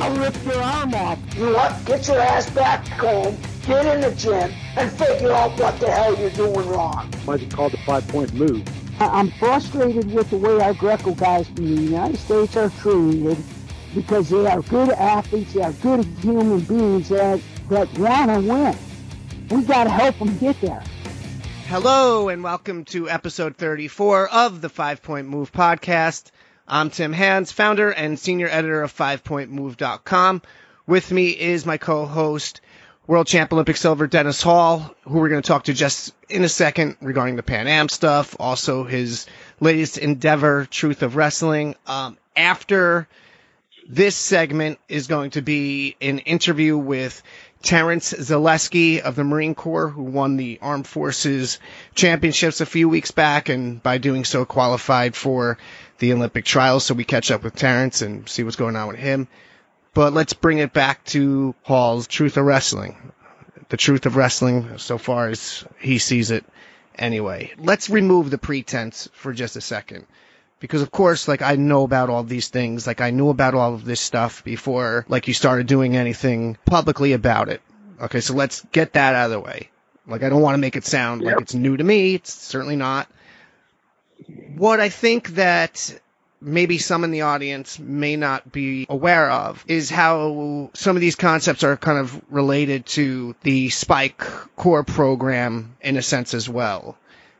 I'll rip your arm off. You know what? Get your ass back home, get in the gym, and figure out what the hell you're doing wrong. Why is it called the five-point move? I'm frustrated with the way our Greco guys in the United States are treated because they are good athletes, they are good human beings that, that want to win. We got to help them get there. Hello, and welcome to episode 34 of the Five Point Move podcast. I'm Tim Hands, founder and senior editor of FivePointMove.com. With me is my co-host, world champ Olympic silver Dennis Hall, who we're going to talk to just in a second regarding the Pan Am stuff, also his latest endeavor, Truth of Wrestling. Um, after this segment is going to be an interview with Terrence Zaleski of the Marine Corps, who won the Armed Forces Championships a few weeks back, and by doing so qualified for the Olympic trials. So we catch up with Terrence and see what's going on with him. But let's bring it back to Hall's Truth of Wrestling. The truth of wrestling, so far as he sees it anyway. Let's remove the pretense for just a second. Because of course, like I know about all these things, like I knew about all of this stuff before, like you started doing anything publicly about it. Okay, so let's get that out of the way. Like I don't want to make it sound yep. like it's new to me. It's certainly not. What I think that maybe some in the audience may not be aware of is how some of these concepts are kind of related to the Spike Core program in a sense as well.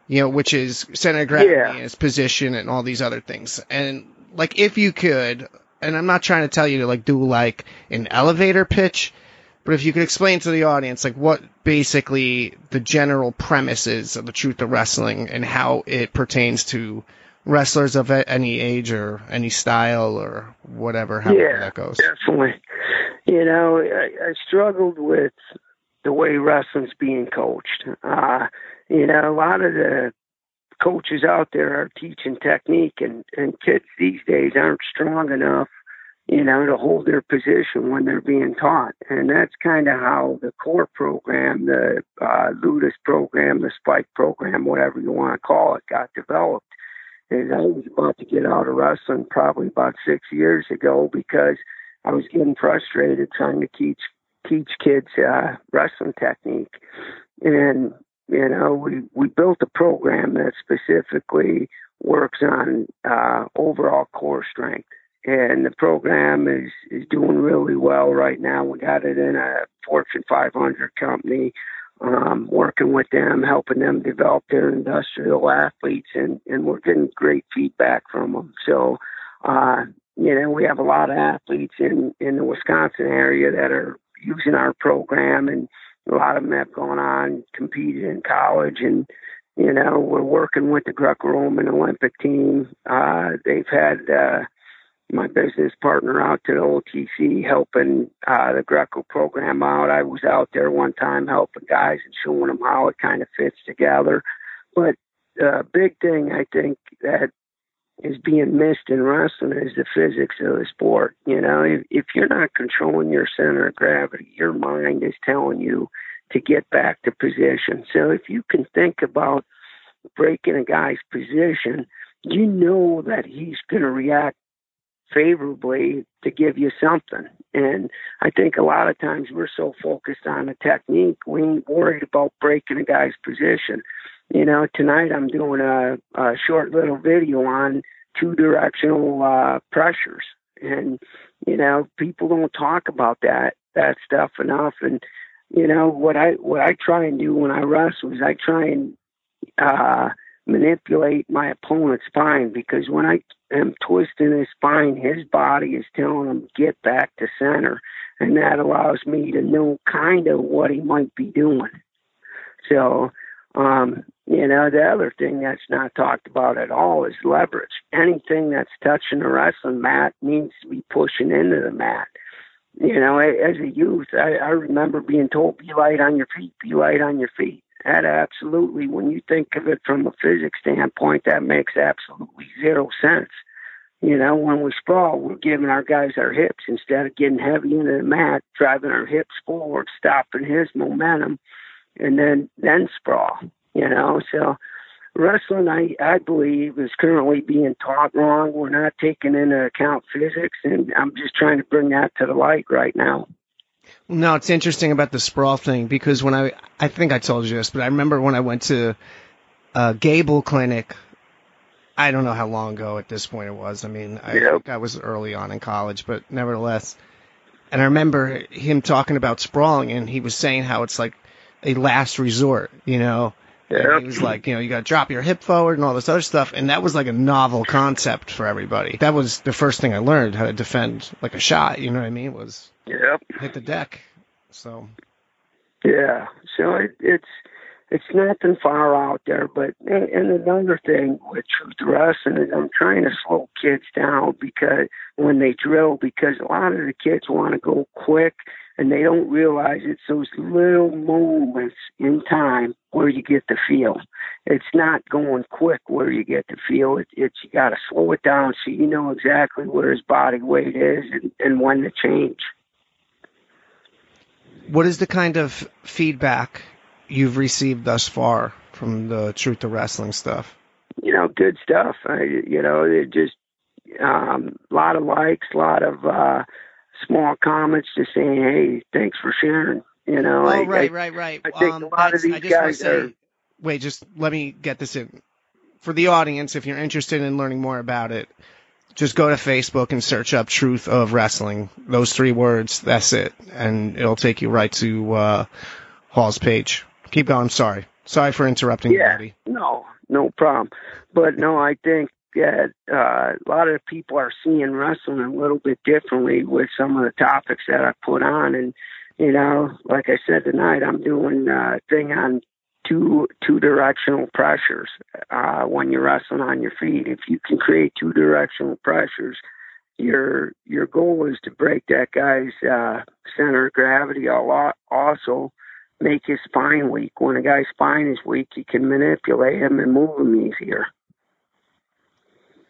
You know, which is center of gravity yeah. and its position and all these other things. And like, if you could, and I'm not trying to tell you to like do like an elevator pitch, but if you could explain to the audience like what basically the general premise is of the truth of wrestling and how it pertains to wrestlers of any age or any style or whatever, however yeah, that goes. Definitely. You know, I, I struggled with the way wrestling's being coached. Uh, you know, a lot of the coaches out there are teaching technique and, and kids these days aren't strong enough, you know, to hold their position when they're being taught. And that's kind of how the core program, the uh, Ludus program, the Spike program, whatever you want to call it, got developed and I was about to get out of wrestling probably about six years ago because I was getting frustrated trying to teach teach kids uh, wrestling technique, and you know we we built a program that specifically works on uh, overall core strength. And the program is is doing really well right now. We got it in a Fortune 500 company um, working with them, helping them develop their industrial athletes, and, and we're getting great feedback from them. So, uh, you know, we have a lot of athletes in, in the Wisconsin area that are using our program, and a lot of them have gone on, competed in college, and, you know, we're working with the Greco Roman Olympic team. Uh, they've had, uh, my business partner out to the OTC helping uh, the Greco program out. I was out there one time helping guys and showing them how it kind of fits together. But the uh, big thing I think that is being missed in wrestling is the physics of the sport. You know, if, if you're not controlling your center of gravity, your mind is telling you to get back to position. So if you can think about breaking a guy's position, you know that he's going to react favorably to give you something. And I think a lot of times we're so focused on the technique, we ain't worried about breaking a guy's position. You know, tonight I'm doing a, a short little video on two directional uh, pressures. And, you know, people don't talk about that, that stuff enough. And, you know, what I, what I try and do when I wrestle is I try and, uh, manipulate my opponent's spine because when I am twisting his spine, his body is telling him get back to center, and that allows me to know kind of what he might be doing. So, um, you know, the other thing that's not talked about at all is leverage. Anything that's touching the wrestling mat needs to be pushing into the mat. You know, as a youth, I, I remember being told, be light on your feet, be light on your feet. That absolutely, when you think of it from a physics standpoint, that makes absolutely zero sense. You know, when we sprawl, we're giving our guys our hips instead of getting heavy into the mat, driving our hips forward, stopping his momentum, and then then sprawl. You know, so wrestling, I, I believe, is currently being taught wrong. We're not taking into account physics, and I'm just trying to bring that to the light right now. No, it's interesting about the sprawl thing because when I, I think I told you this, but I remember when I went to a Gable clinic, I don't know how long ago at this point it was. I mean, I Yep. think I was early on in college, but nevertheless. And I remember him talking about sprawling, and he was saying how it's like a last resort, you know. And He was like, you know, you got to drop your hip forward and all this other stuff, and that was like a novel concept for everybody. That was the first thing I learned how to defend like a shot. You know what I mean? It Was Yep. hit the deck. So Yeah. So it, it's it's nothing far out there. But and, and another thing with truth wrestling is I'm trying to slow kids down because when they drill, because a lot of the kids want to go quick and they don't realize it's those little moments in time where you get the feel. It's not going quick where you get the feel. It, it's you got to slow it down so you know exactly where his body weight is and, and when to change. What is the kind of feedback you've received thus far from the Truth to Wrestling stuff? you know, good stuff. I, you know, it just um, a lot of likes, a lot of uh, small comments, just saying, "Hey, thanks for sharing." You know, Oh, I, right, I, right, right. I think um, a lot of I these just guys say, are- Wait, just let me get this in. For the audience, if you're interested in learning more about it, just go to Facebook and search up Truth of Wrestling. Those three words, that's it. And it'll take you right to uh, Hall's page. Keep going. Sorry. Sorry for interrupting you, Yeah. buddy. No, no problem. But no, I think that uh, a lot of people are seeing wrestling a little bit differently with some of the topics that I put on. And, you know, like I said tonight, I'm doing a thing on two two directional pressures uh, when you're wrestling on your feet. If you can create two directional pressures, your your goal is to break that guy's uh, center of gravity a lot. Also, make his spine weak. When a guy's spine is weak, you can manipulate him and move him easier.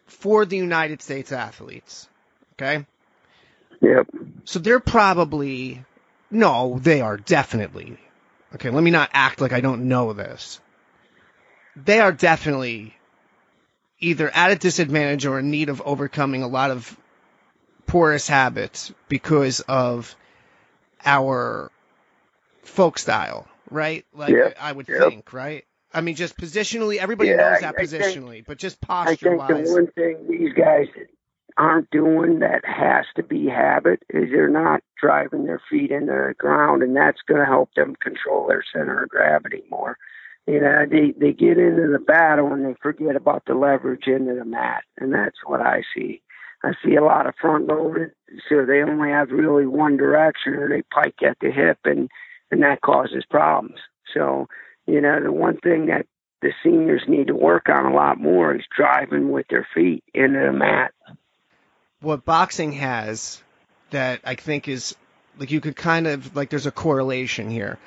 For the United States athletes, okay? Yep. So they're probably no, they are definitely. Okay, let me not act like I don't know this. They are definitely either at a disadvantage or in need of overcoming a lot of porous habits because of our folk style, right? Like Yep, I would yep. think, right? I mean, just positionally, everybody Yeah, knows I- that I think- positionally, but just posture I think the one thing these guys aren't doing that has to be habit is they're not driving their feet into the ground, and that's going to help them control their center of gravity more. You know, they they get into the battle and they forget about the leverage into the mat, and that's what I see. I see a lot of front loaded, so they only have really one direction, or they pike at the hip, and and that causes problems. So, you know, the one thing that the seniors need to work on a lot more is driving with their feet into the mat. What boxing has that I think is like you could kind of like there's a correlation here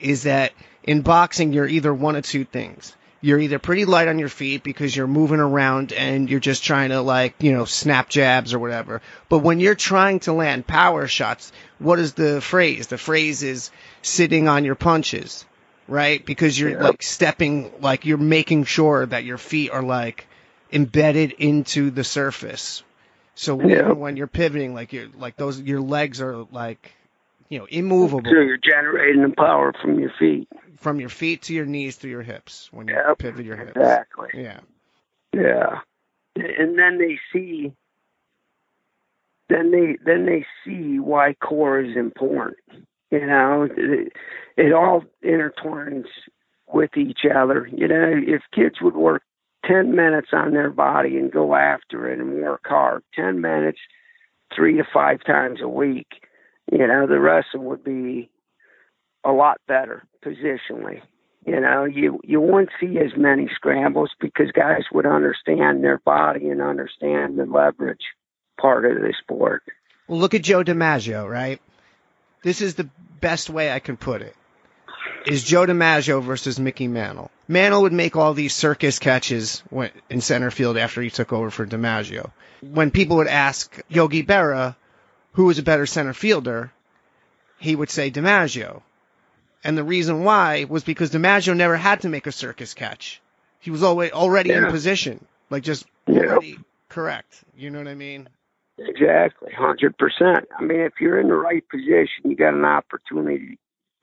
is that in boxing you're either one of two things. You're either pretty light on your feet because you're moving around and you're just trying to like, you know, snap jabs or whatever. But when you're trying to land power shots, what is the phrase? The phrase is sitting on your punches, right? Because you're Yep. like stepping like you're making sure that your feet are like embedded into the surface. So Yeah. even when you're pivoting, like you're like those, your legs are like, you know, immovable So you're generating the power from your feet. from your feet to your knees to your hips when you Yep. pivot your hips. Exactly. Yeah. Yeah. And then they see then they then they see why core is important. You know, it, it all intertwines with each other. You know, if kids would work 10 minutes on their body and go after it and work hard, 10 minutes, three to five times a week, you know, the wrestling would be a lot better positionally. You know, you you wouldn't see as many scrambles because guys would understand their body and understand the leverage part of the sport. Well, look at Joe DiMaggio, right? This is the best way I can put it. Is Joe DiMaggio versus Mickey Mantle. Mantle would make all these circus catches in center field after he took over for DiMaggio. When people would ask Yogi Berra who was a better center fielder, he would say DiMaggio. And the reason why was because DiMaggio never had to make a circus catch. He was already already in position, like just Yep. correct. You know what I mean? Exactly, hundred percent. I mean, if you're in the right position, you got an opportunity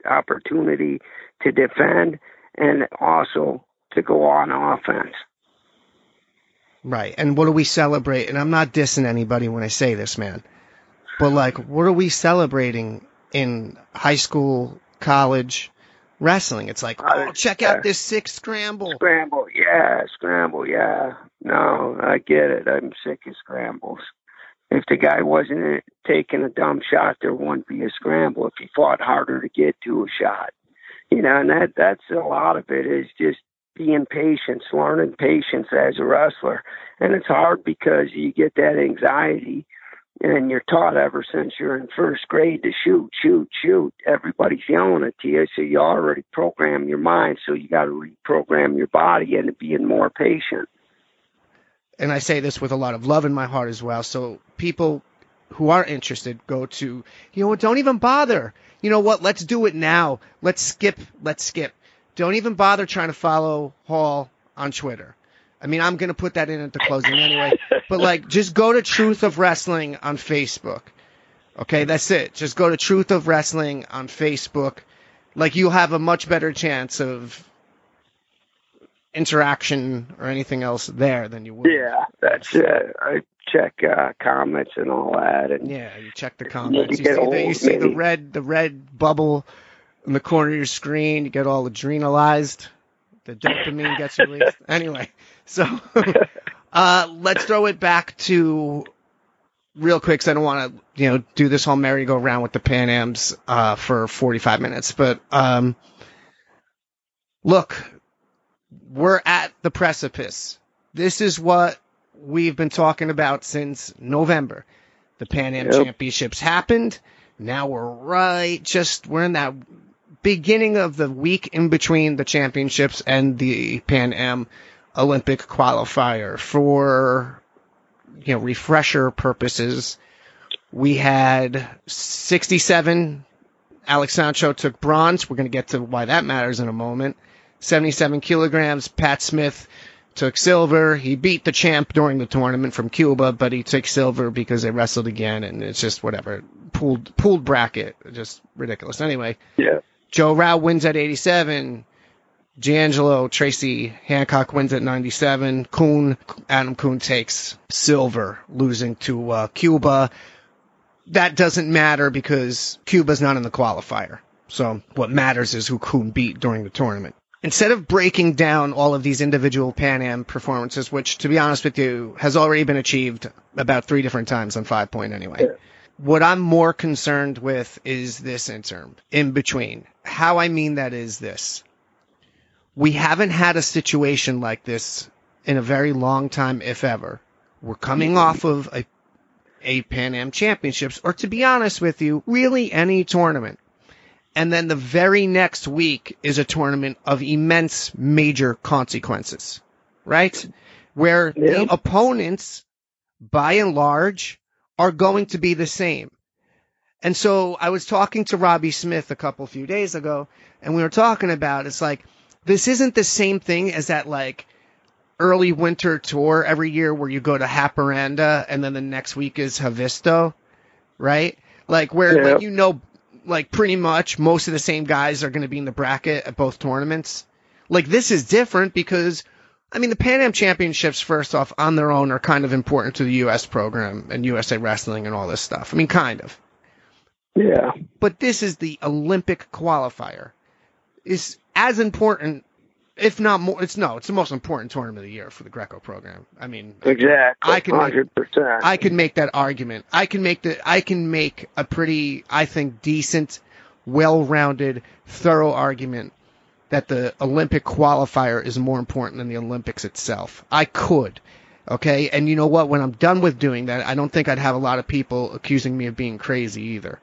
opportunity to defend and also to go on offense. Right. And what do we celebrate? And I'm not dissing anybody when I say this, man. But like, what are we celebrating in high school, college wrestling? It's like, Uh, oh, check out uh, this six scramble. Scramble, yeah, scramble, yeah. No, I get it. I'm sick of scrambles. If the guy wasn't taking a dumb shot, there wouldn't be a scramble. If he fought harder to get to a shot, you know, and that that's a lot of it is just being patient, learning patience as a wrestler, and it's hard because you get that anxiety, and you're taught ever since you're in first grade to shoot, shoot, shoot. Everybody's yelling at you, so you already program your mind. So you got to reprogram your body into being more patient. And I say this with a lot of love in my heart as well. So people who are interested go to, you know what, don't even bother. You know what, let's do it now. Let's skip, let's skip. Don't even bother trying to follow Hall on Twitter. I mean, I'm going to put that in at the closing anyway. But like, just go to Truth of Wrestling on Facebook. Okay, that's it. Just go to Truth of Wrestling on Facebook. Like, you'll have a much better chance of interaction or anything else there than you would. Yeah, that's it. I check uh, comments and all that, and Yeah, you check the comments. You get see, the, you see the red, the red bubble in the corner of your screen. You get all adrenalized. The dopamine gets released. Anyway, so uh, let's throw it back to real quick because I don't want to, you know, do this whole merry-go-round with the Pan Ams uh, for 45 minutes. But um, look, we're at the precipice. This is what we've been talking about since November. The Pan Am Yep. Championships happened. Now we're right, just we're in that beginning of the week in between the championships and the Pan Am Olympic qualifier. For you know refresher purposes, we had 67. Alex Sancho took bronze. We're going to get to why that matters in a moment. 77 kilograms. Pat Smith took silver. He beat the champ during the tournament from Cuba, but he took silver because they wrestled again, and it's just whatever. Pooled, pooled bracket. Just ridiculous. Anyway, yeah, Joe Rau wins at 87. G'Angelo, Tracy Hancock wins at 97. Coon, Adam Coon takes silver, losing to uh, Cuba. That doesn't matter because Cuba's not in the qualifier. So what matters is who Coon beat during the tournament. Instead of breaking down all of these individual Pan Am performances, which to be honest with you has already been achieved about three different times on five point anyway. What I'm more concerned with is this interim in between. How I mean that is this. We haven't had a situation like this in a very long time, if ever. We're coming mm-hmm. off of a, a Pan Am Championships, or to be honest with you, really any tournament. And then the very next week is a tournament of immense major consequences, right? Where Yeah. the opponents, by and large, are going to be the same. And so I was talking to Robbie Smith a couple few days ago, and we were talking about it's like this isn't the same thing as that like early winter tour every year where you go to Haparanda and then the next week is Havisto, right? Like where Yeah. like you know like pretty much most of the same guys are going to be in the bracket at both tournaments. Like this is different because I mean the Pan Am Championships first off on their own are kind of important to the US program and USA Wrestling and all this stuff. I mean kind of yeah, but this is the Olympic qualifier. Is as important, if not more. It's no, it's the most important tournament of the year for the Greco program. I mean, exactly. I can make- hundred percent. I can make that argument. I can make the. I can make a pretty, I think, decent, well-rounded, thorough argument that the Olympic qualifier is more important than the Olympics itself. I could. Okay, and you know what? When I'm done with doing that, I don't think I'd have a lot of people accusing me of being crazy either.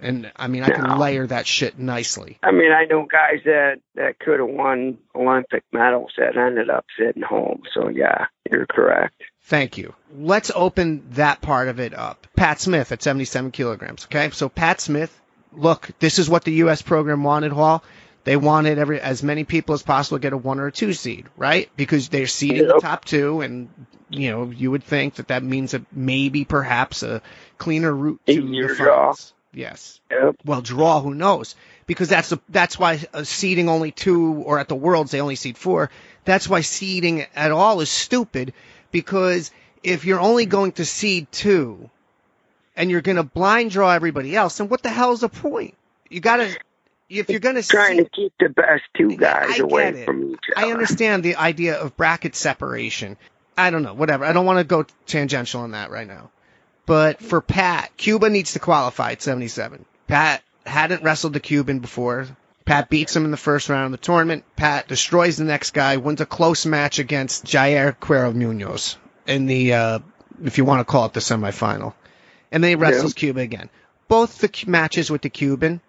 And I mean, I can No. layer that shit nicely. I mean, I know guys that that could have won Olympic medals that ended up sitting home. So yeah, you're correct. Thank you. Let's open that part of it up. Pat Smith at 77 kilograms. Okay, so Pat Smith, look, this is what the U.S. program wanted. Hall They wanted every as many people as possible to get a one or a two seed, right? Because they're seeding the top two, and you know you would think that that means that maybe perhaps a cleaner route to Easier the finals. Yes. Yep. Well, draw, who knows? Because that's the, that's why uh, seeding only two, or at the Worlds they only seed four. That's why seeding at all is stupid. Because if you're only going to seed two, and you're going to blind draw everybody else, then what the hell's the point? You got to if you're going to Trying to keep the best two guys I away get it. from each other. I understand the idea of bracket separation. I don't know, whatever. I don't want to go tangential on that right now. But for Pat, Cuba needs to qualify at 77. Pat hadn't wrestled the Cuban before. Pat beats him in the first round of the tournament. Pat destroys the next guy, wins a close match against Jair Cuero Munoz in the, uh, if you want to call it the semifinal. And then he wrestles Cuba again. Both the matches with the Cuban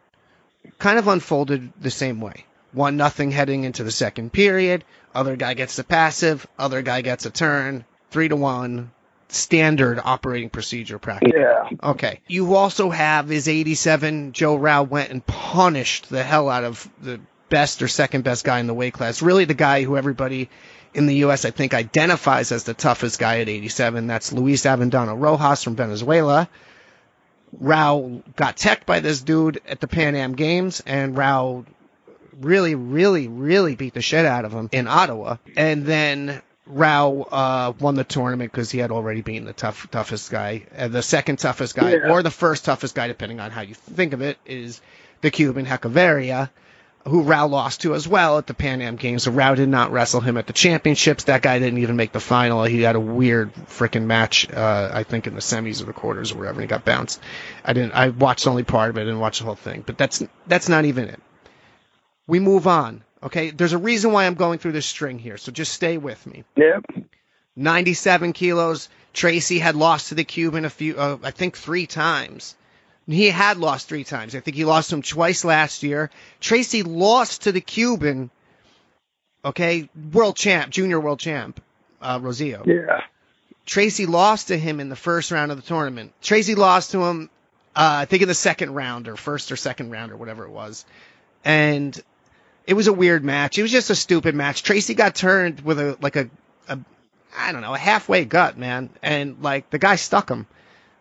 kind of unfolded the same way. One nothing heading into the second period. Other guy gets the passive. Other guy gets a turn. Three to one. Standard operating procedure practice. Yeah. Okay. You also have his 87. Joe Rau went and punished the hell out of the best or second best guy in the weight class. Really, the guy who everybody in the U.S. I think identifies as the toughest guy at 87. That's Luis Avendano Rojas from Venezuela. Rau got teched by this dude at the Pan Am Games, and Rau really, really, really beat the shit out of him in Ottawa. And then Rau uh, won the tournament because he had already beaten the tough, toughest guy. Uh, the second toughest guy, Yeah. or the first toughest guy, depending on how you think of it, is the Cuban Hechavarria, who Rau lost to as well at the Pan Am Games. So Rau did not wrestle him at the championships. That guy didn't even make the final. He had a weird freaking match, uh, I think in the semis or the quarters or wherever. He got bounced. I didn't. I watched only part of it. I didn't watch the whole thing. But that's that's not even it. We move on. Okay, there's a reason why I'm going through this string here, so just stay with me. Yep. 97 kilos. Tracy had lost to the Cuban a few, uh, I think three times. He had lost three times. I think he lost to him twice last year. Tracy lost to the Cuban, okay, world champ, junior world champ, uh, Rosillo. Yeah. Tracy lost to him in the first round of the tournament. Tracy lost to him, uh, I think in the second round or first or second round or whatever it was. And it was a weird match. It was just a stupid match. Tracy got turned with a, like a, a I don't know, a halfway gut, man. And like the guy stuck him.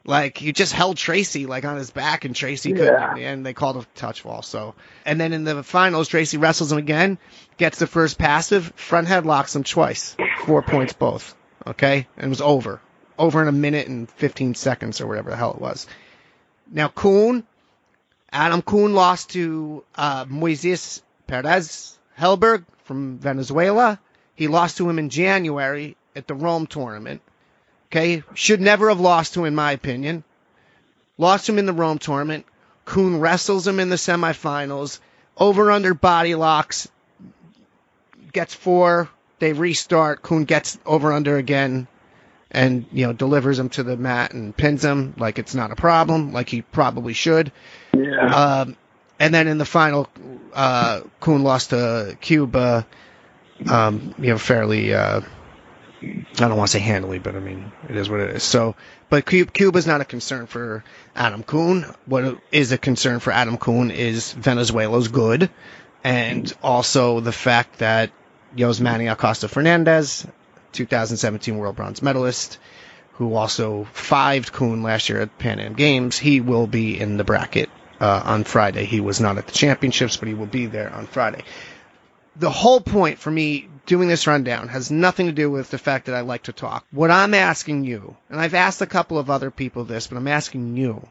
Like you just held Tracy like on his back and Tracy couldn't and they called a touch fall. So and then in the finals Tracy wrestles him again, gets the first passive, front headlocks him twice. Four points both. Okay? And it was over. Over in a minute and fifteen seconds or whatever the hell it was. Now Coon Adam Coon lost to uh, Moises Perez Helberg from Venezuela. He lost to him in January at the Rome tournament. Okay, should never have lost to him, in my opinion. Lost him in the Rome tournament. Coon wrestles him in the semifinals. Over under body locks. Gets four. They restart. Coon gets over under again and you know delivers him to the mat and pins him like it's not a problem, like he probably should. Yeah. Um, and then in the final, uh, Coon lost to Cuba, um, you know, fairly. Uh, I don't want to say handily, but I mean it is what it is. So, but Cu- Cuba's not a concern for Adam Coon. What is a concern for Adam Coon is Venezuela's good, and also the fact that Yosmani Acosta Fernandez, 2017 World Bronze medalist, who also fived Coon last year at Pan Am Games, he will be in the bracket uh, on Friday. He was not at the championships, but he will be there on Friday. The whole point for me doing this rundown has nothing to do with the fact that I like to talk. What I'm asking you, and I've asked a couple of other people this, but I'm asking you,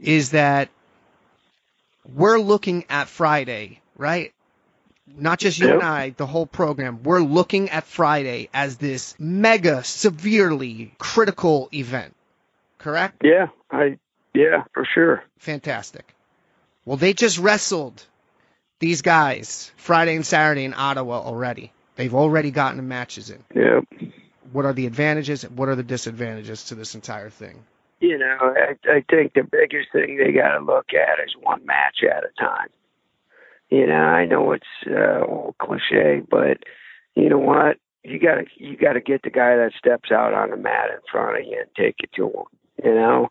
is that we're looking at Friday, right? Not just you Yep. and I, the whole program. We're looking at Friday as this mega, severely critical event. Correct? yeah. I. Yeah, for sure. Fantastic. Well, they just wrestled these guys Friday and Saturday in Ottawa already. They've already gotten the matches in. Yep. What are the advantages? And what are the disadvantages to this entire thing? You know, I, I think the biggest thing they got to look at is one match at a time. You know, I know it's uh, old cliche, but you know what? You gotta you gotta get the guy that steps out on the mat in front of you and take it to him. You know,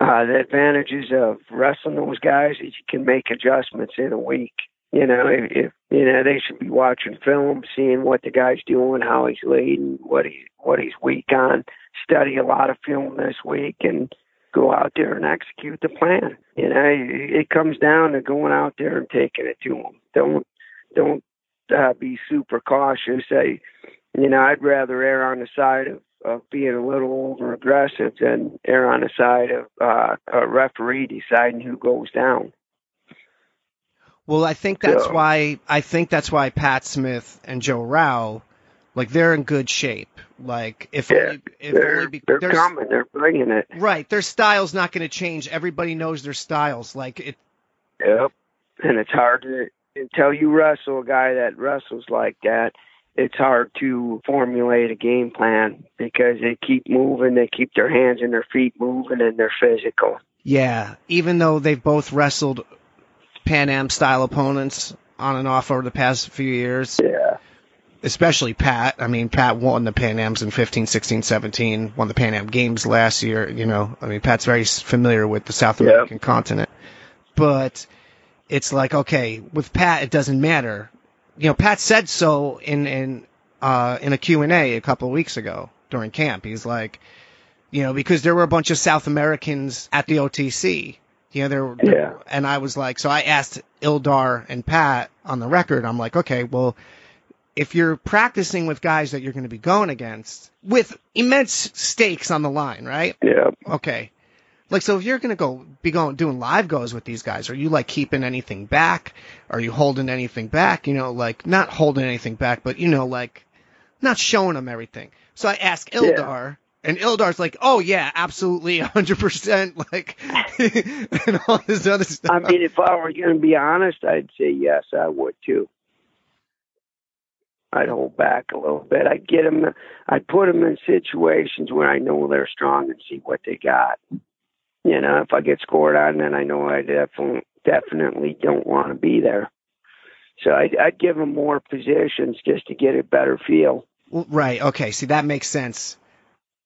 uh, the advantages of wrestling those guys is you can make adjustments in a week. You know, if, if you know they should be watching film, seeing what the guy's doing, how he's leading, what he what he's weak on. Study a lot of film this week and go out there and execute the plan. You know, it comes down to going out there and taking it to them. Don't don't uh, be super cautious. I, you know, I'd rather err on the side of of being a little over aggressive than err on the side of uh, a referee deciding who goes down. Well, I think that's so, why I think that's why Pat Smith and Joe Rau, like they're in good shape. Like if yeah, only, if they're, only be, they're coming, they're bringing it. Right, their style's not going to change. Everybody knows their styles. Like it. Yep, and it's hard to until you wrestle a guy that wrestles like that it's hard to formulate a game plan because they keep moving, they keep their hands and their feet moving, and they're physical. Yeah, even though they've both wrestled Pan Am style opponents on and off over the past few years. Yeah. Especially Pat. I mean, Pat won the Pan Ams in 15, 16, 17, won the Pan Am Games last year. You know, I mean, Pat's very familiar with the South American continent. But it's like, okay, with Pat, it doesn't matter you know, Pat said so in in uh, in a Q and A a couple of weeks ago during camp. He's like, you know, because there were a bunch of South Americans at the OTC. You know, there, there yeah. and I was like, so I asked Ildar and Pat on the record. I'm like, okay, well, if you're practicing with guys that you're going to be going against with immense stakes on the line, right? Yeah. Okay. Like, so if you're gonna go be going doing live goes with these guys, are you like keeping anything back? Are you holding anything back? You know, like not holding anything back, but you know, like not showing them everything. So I ask Ildar, yeah. and Ildar's like, "Oh yeah, absolutely, hundred percent." Like, and all this other stuff. I mean, if I were going to be honest, I'd say yes, I would too. I'd hold back a little bit. I'd get them. I'd put them in situations where I know they're strong and see what they got you know, if I get scored on, then I know I definitely definitely don't want to be there. So I'd, I'd give them more positions just to get a better feel. Right. Okay. See, that makes sense.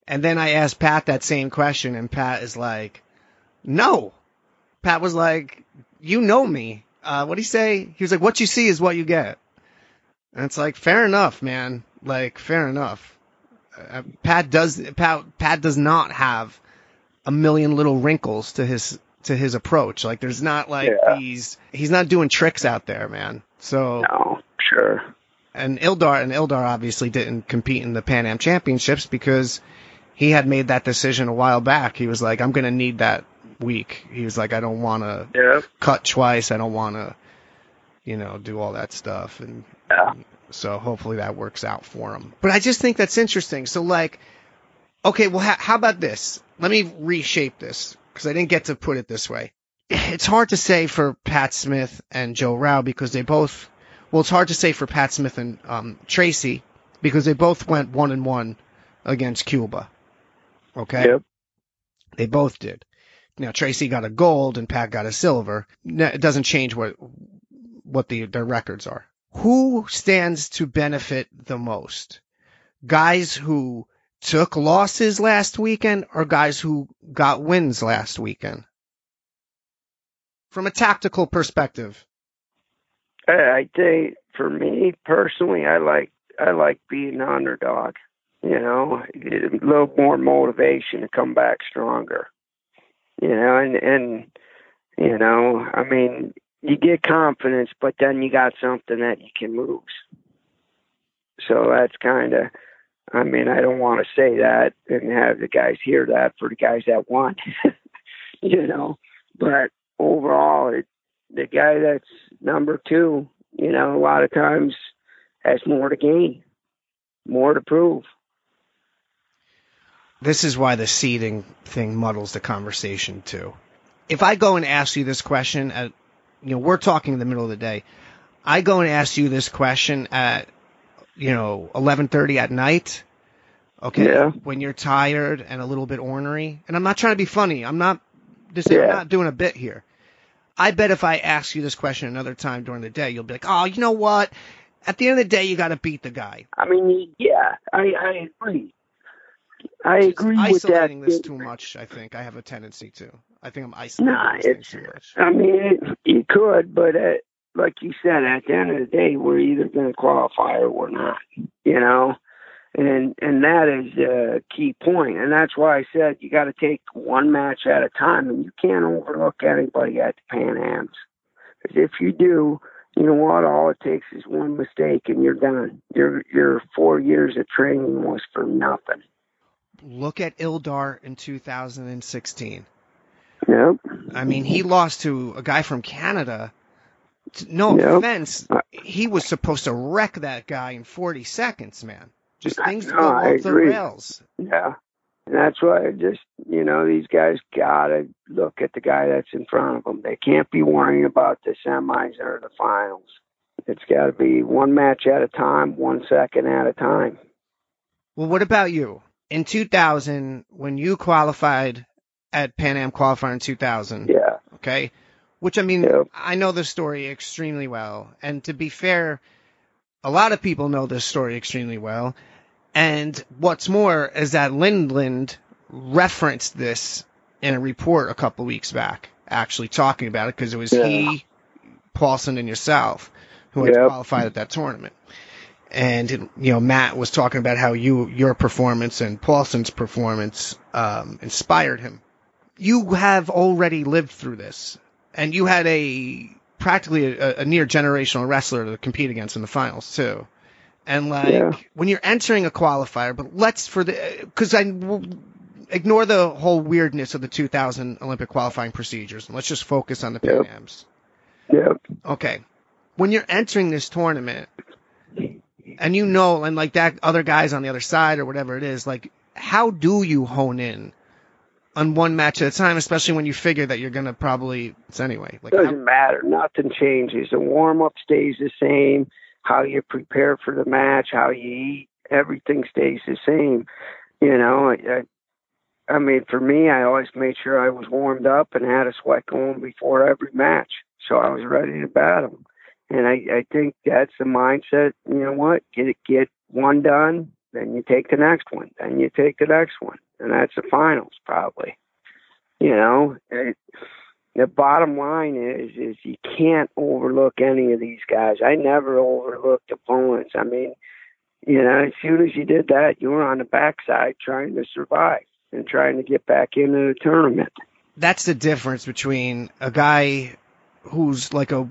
And then I asked Pat that same question, and Pat is like, "No." Pat was like, "You know me. Uh, what do you say?" He was like, "What you see is what you get." And it's like, fair enough, man. Like, fair enough. Uh, Pat does Pat Pat does not have a million little wrinkles to his to his approach. Like there's not like yeah. he's he's not doing tricks out there, man. So no, sure. And Ildar and Ildar obviously didn't compete in the Pan Am Championships because he had made that decision a while back. He was like, I'm going to need that week. He was like, I don't want to yeah. cut twice. I don't want to, you know, do all that stuff. And yeah. so hopefully that works out for him. But I just think that's interesting. So like, okay, well, ha- how about this? let me reshape this because I didn't get to put it this way. It's hard to say for Pat Smith and Joe Rau because they both, well, it's hard to say for Pat Smith and um, Tracy because they both went one and one against Cuba. Okay. Yep. They both did. Now Tracy got a gold and Pat got a silver. It doesn't change what what the their records are. Who stands to benefit the most? Guys who took losses last weekend or guys who got wins last weekend? From a tactical perspective. Uh, I think for me personally, I like I like being an underdog. You know, a little more motivation to come back stronger. You know, and and you know, I mean, you get confidence, but then you got something that you can lose. So that's kind of I mean, I don't want to say that and have the guys hear that for the guys that want, you know. But overall, it, the guy that's number two, you know, a lot of times has more to gain, more to prove. This is why the seeding thing muddles the conversation too. If I go and ask you this question at, you know, we're talking in the middle of the day. I go and ask you this question at you know, 11:30 at night. Okay. Yeah. When you're tired and a little bit ornery, and I'm not trying to be funny. I'm not. This yeah. I'm not doing a bit here. I bet if I ask you this question another time during the day, you'll be like, "Oh, you know what? At the end of the day, you got to beat the guy." I mean, yeah, I, I agree. I agree with that. Isolating this too much, I think I have a tendency to. I think I'm isolating nah, it's, too much. I mean, it, you could, but uh, like you said, at the end of the day, we're either going to qualify or we're not. You know, and and that is a key point, and that's why I said you got to take one match at a time, and you can't overlook anybody at the Pan Ams. Because if you do, you know what? All it takes is one mistake, and you're done. Your your four years of training was for nothing. Look at Ildar in 2016. Yep. I mean, he lost to a guy from Canada. No offense, he was supposed to wreck that guy in 40 seconds, man. Just things know, go off the rails. Yeah. And that's why I just, you know, these guys got to look at the guy that's in front of them. They can't be worrying about the semis or the finals. It's got to be one match at a time, one second at a time. Well, what about you? In 2000, when you qualified at Pan Am qualifier in 2000, Yeah. okay? Which I mean. I know the story extremely well. And to be fair, a lot of people know this story extremely well. And what's more is that Lindland referenced this in a report a couple weeks back, actually talking about it because it was Yeah. he, Paulson, and yourself who had Yep. qualified at that tournament. And you know, Matt was talking about how you your performance and Paulson's performance um, inspired him. You have already lived through this, and you had a practically a, a near generational wrestler to compete against in the finals too. And like Yeah. when you're entering a qualifier, but let's for the because I ignore the whole weirdness of the 2000 Olympic qualifying procedures and let's just focus on the Pan Yep. Ams. Yep. Okay, when you're entering this tournament, and you know, and like that other guys on the other side or whatever it is, like how do you hone in on one match at a time, especially when you figure that you're gonna probably it's anyway. Like Doesn't matter. Nothing changes. The warm up stays the same. How you prepare for the match, how you eat, everything stays the same. You know, I, I, I mean, for me, I always made sure I was warmed up and had a sweat going before every match, so I was ready to battle. And I, I think that's the mindset. You know what? Get it, get one done, then you take the next one, then you take the next one, and that's the finals probably. You know, it, the bottom line is is you can't overlook any of these guys. I never overlooked opponents. I mean, you know, as soon as you did that, you were on the backside trying to survive and trying to get back into the tournament. that's the difference between a guy who's like a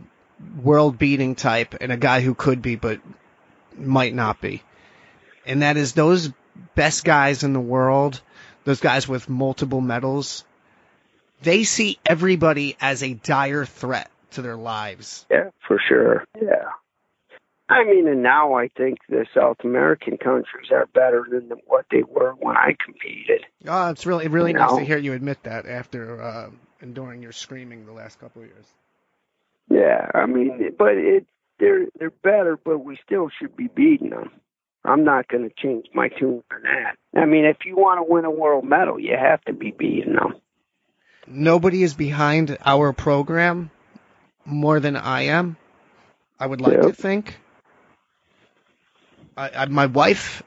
world beating type and a guy who could be but might not be. And that is those best guys in the world, those guys with multiple medals, they see everybody as a dire threat to their lives. Yeah, for sure. Yeah. I mean, and now I think the South American countries are better than what they were when I competed. Oh, it's really really You nice know? to hear you admit that after uh, enduring your screaming the last couple of years. Yeah, I mean, but it they're they're better, but we still should be beating them. I'm not going to change my tune for that. I mean, if you want to win a world medal, you have to be beating them. nobody is behind our program more than I am. I would like Yep. to think. I, I, my wife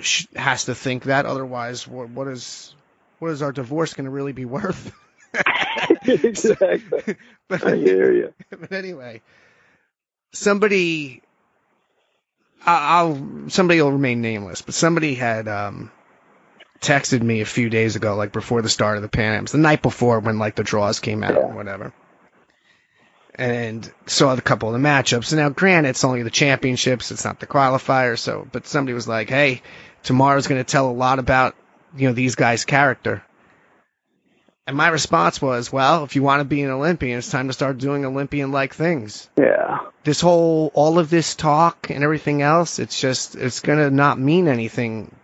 sh- has to think that. Otherwise, what, what is what is our divorce going to really be worth? exactly. but, I hear you. but anyway, somebody, I'll somebody will remain nameless, but somebody had um, texted me a few days ago, like before the start of the Pan Ams, the night before when like the draws came out and whatever, and saw a couple of the matchups. And now, granted, it's only the championships; it's not the qualifier. So, but somebody was like, "Hey, tomorrow's going to tell a lot about you know these guys' character." And my response was, well, if you want to be an Olympian, it's time to start doing Olympian like things. Yeah. This whole, all of this talk and everything else, it's just, it's going to not mean anything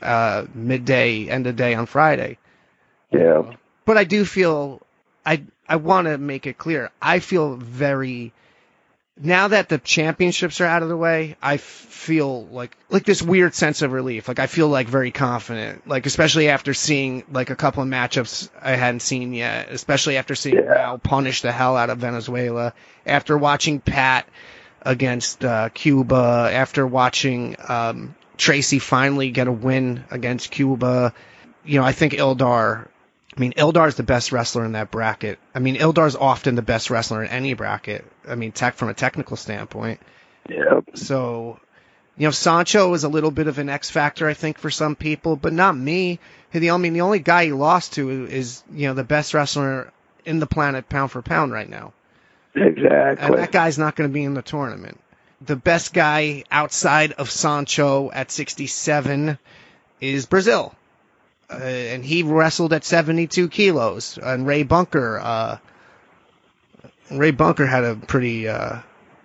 uh, midday, end of day on Friday. Yeah. But I do feel, I, I want to make it clear, I feel very, now that the championships are out of the way, I feel like like this weird sense of relief. Like I feel like very confident. Like especially after seeing like a couple of matchups I hadn't seen yet. Especially after seeing Yeah. Rau punish the hell out of Venezuela. After watching Pat against uh, Cuba. After watching um, Tracy finally get a win against Cuba. You know, I think Ildar I mean, Ildar's the best wrestler in that bracket. I mean, Ildar's often the best wrestler in any bracket. I mean, tech from a technical standpoint. Yep. So, you know, Sancho is a little bit of an X factor, I think, for some people, but not me. The I mean, the only guy he lost to is, you know, the best wrestler in the planet, pound for pound, right now. Exactly. And that guy's not going to be in the tournament. The best guy outside of Sancho at 67 is Brazil. Uh, and he wrestled at 72 kilos. And Ray Bunker, uh, Ray Bunker had a pretty, uh,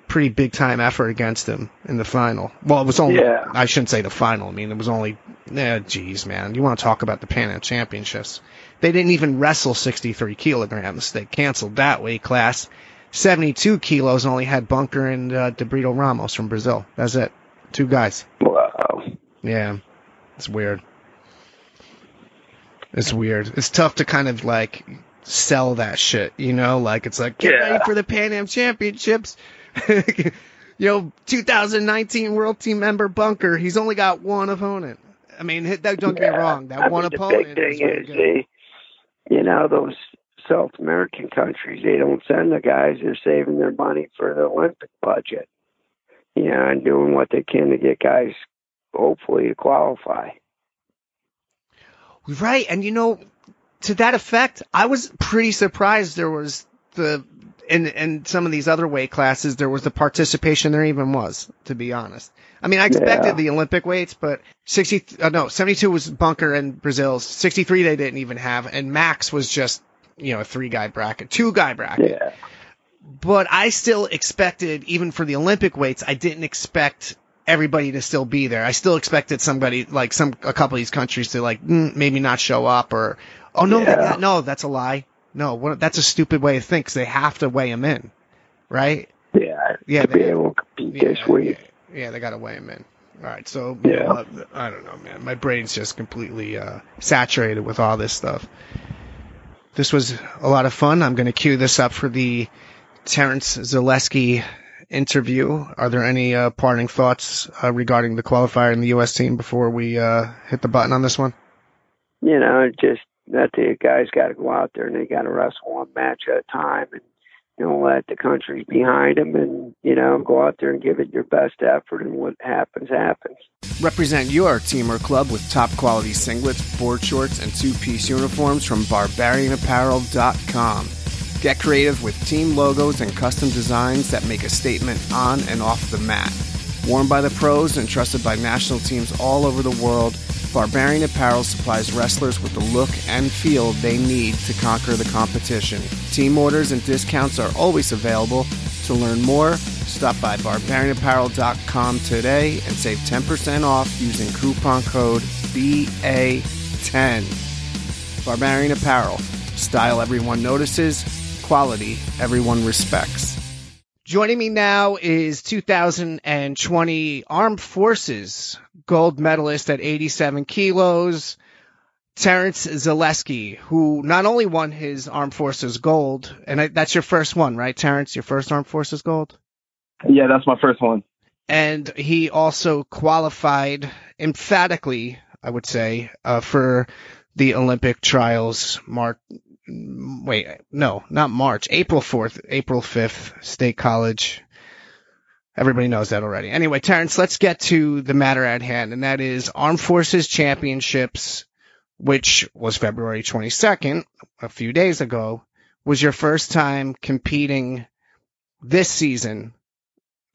pretty big time effort against him in the final. Well, it was only, Yeah. I shouldn't say the final. I mean, it was only, eh, geez, man. You want to talk about the Pan Am Championships. They didn't even wrestle 63 kilograms. They canceled that weight class. 72 kilos only had Bunker and uh, DeBrito Ramos from Brazil. That's it. Two guys. Wow. Yeah. It's weird. It's weird. It's tough to kind of like sell that shit, you know? Like it's like get Yeah. ready for the Pan Am Championships. you know, 2019 World Team member Bunker. He's only got one opponent. I mean, hit- don't get me wrong. That I one mean, opponent. The big is thing is, good. they, you know, those South American countries, they don't send the guys. They're saving their money for the Olympic budget. You know, and doing what they can to get guys, hopefully, to qualify. Right, and you know, to that effect, I was pretty surprised there was the in in some of these other weight classes there was the participation there even was, to be honest. I mean, I expected Yeah. the Olympic weights, but 60 uh, no, 72 was Bunker and Brazil. 63 they didn't even have and Max was just, you know, a three guy bracket, two guy bracket. Yeah. But I still expected even for the Olympic weights, I didn't expect everybody to still be there. I still expected somebody like some a couple of these countries to like mm, maybe not show up or oh no Yeah. that- no that's a lie. No, what, that's a stupid way to think 'cause they have to weigh them in, right? Yeah. Yeah, To be they- able to compete Yeah, this week. yeah, yeah, they got to weigh them in. All right, so Yeah. you I don't know, man. My brain's just completely uh, saturated with all this stuff. This was a lot of fun. I'm going to cue this up for the Terrence Zaleski interview. Are there any uh, parting thoughts uh, regarding the qualifier and the U.S. team before we uh, hit the button on this one? You know, just that the guys got to go out there and they got to wrestle one match at a time and don't let the countries behind them and, you know, go out there and give it your best effort and what happens, happens. Represent your team or club with top quality singlets, board shorts, and two piece uniforms from barbarianapparel.com. Get creative with team logos and custom designs that make a statement on and off the mat. Worn by the pros and trusted by national teams all over the world, Barbarian Apparel supplies wrestlers with the look and feel they need to conquer the competition. Team orders and discounts are always available. To learn more, stop by barbarianapparel.com today and save 10% off using coupon code BA10. Barbarian Apparel. Style everyone notices, quality everyone respects. Joining me now is 2020 Armed Forces gold medalist at 87 kilos, Terrence Zaleski, who not only won his Armed Forces gold, and I, that's your first one, right, Terrence? Your first Armed Forces gold? Yeah, that's my first one. And he also qualified emphatically, I would say, uh, for the Olympic trials, March. Wait, no, not March. April 4th, April 5th, State College. Everybody knows that already. Anyway, Terrence, let's get to the matter at hand, and that is Armed Forces Championships, which was February 22nd, a few days ago, was your first time competing this season.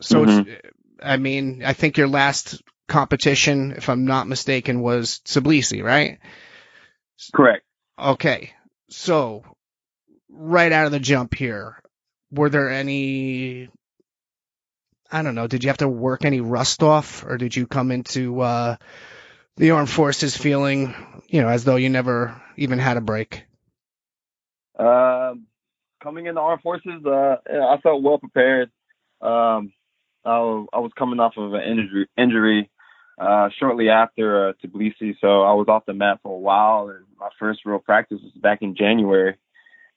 So it's, mm-hmm. I mean, I think your last competition, if I'm not mistaken, was Tbilisi, right? Correct. Okay. So, right out of the jump here, were there any, I don't know, did you have to work any rust off or did you come into, uh, the armed forces feeling, you know, as though you never even had a break? Um, coming in the armed forces, uh, I felt well prepared. Um, I, I was coming off of an injury, injury uh, shortly after uh, Tbilisi, so I was off the mat for a while. And my first real practice was back in January,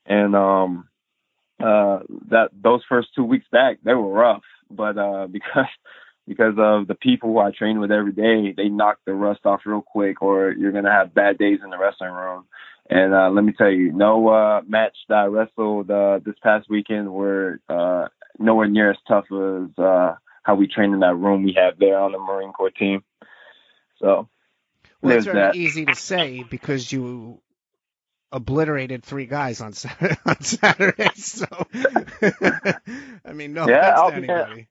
and um, uh, that those first two weeks back they were rough, but uh, because because of the people who I train with every day, they knock the rust off real quick, or you're gonna have bad days in the wrestling room. And uh, let me tell you, no uh, match that I wrestled uh, this past weekend were uh, nowhere near as tough as uh, how we train in that room we have there on the Marine Corps team. So well, there's that's very that. easy to say because you obliterated three guys on Saturday. On Saturday so I mean, no Yeah, offense I'll to anybody.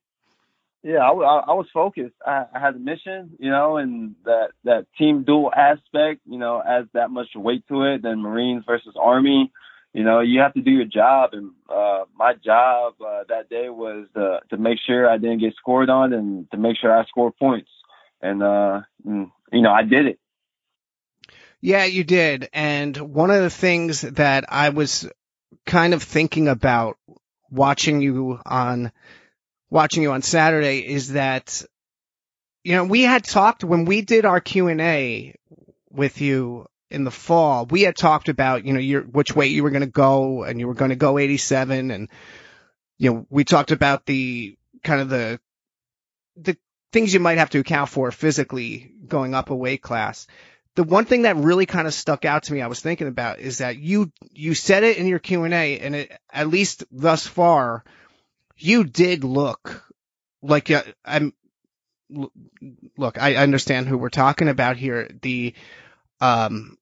Yeah, I, I, I was focused. I, I had a mission, you know, and that that team dual aspect, you know, adds that much weight to it than Marines versus Army. You know, you have to do your job, and uh, my job uh, that day was to, to make sure I didn't get scored on, and to make sure I scored points. And uh, mm, you know, I did it. Yeah, you did. And one of the things that I was kind of thinking about watching you on watching you on Saturday is that you know, we had talked when we did our Q&A with you in the fall. We had talked about, you know, your which weight you were going to go and you were going to go 87 and you know, we talked about the kind of the the things you might have to account for physically going up a weight class the one thing that really kind of stuck out to me, I was thinking about, is that you you said it in your Q and A, and at least thus far, you did look like I'm. Look, I understand who we're talking about here. The, um,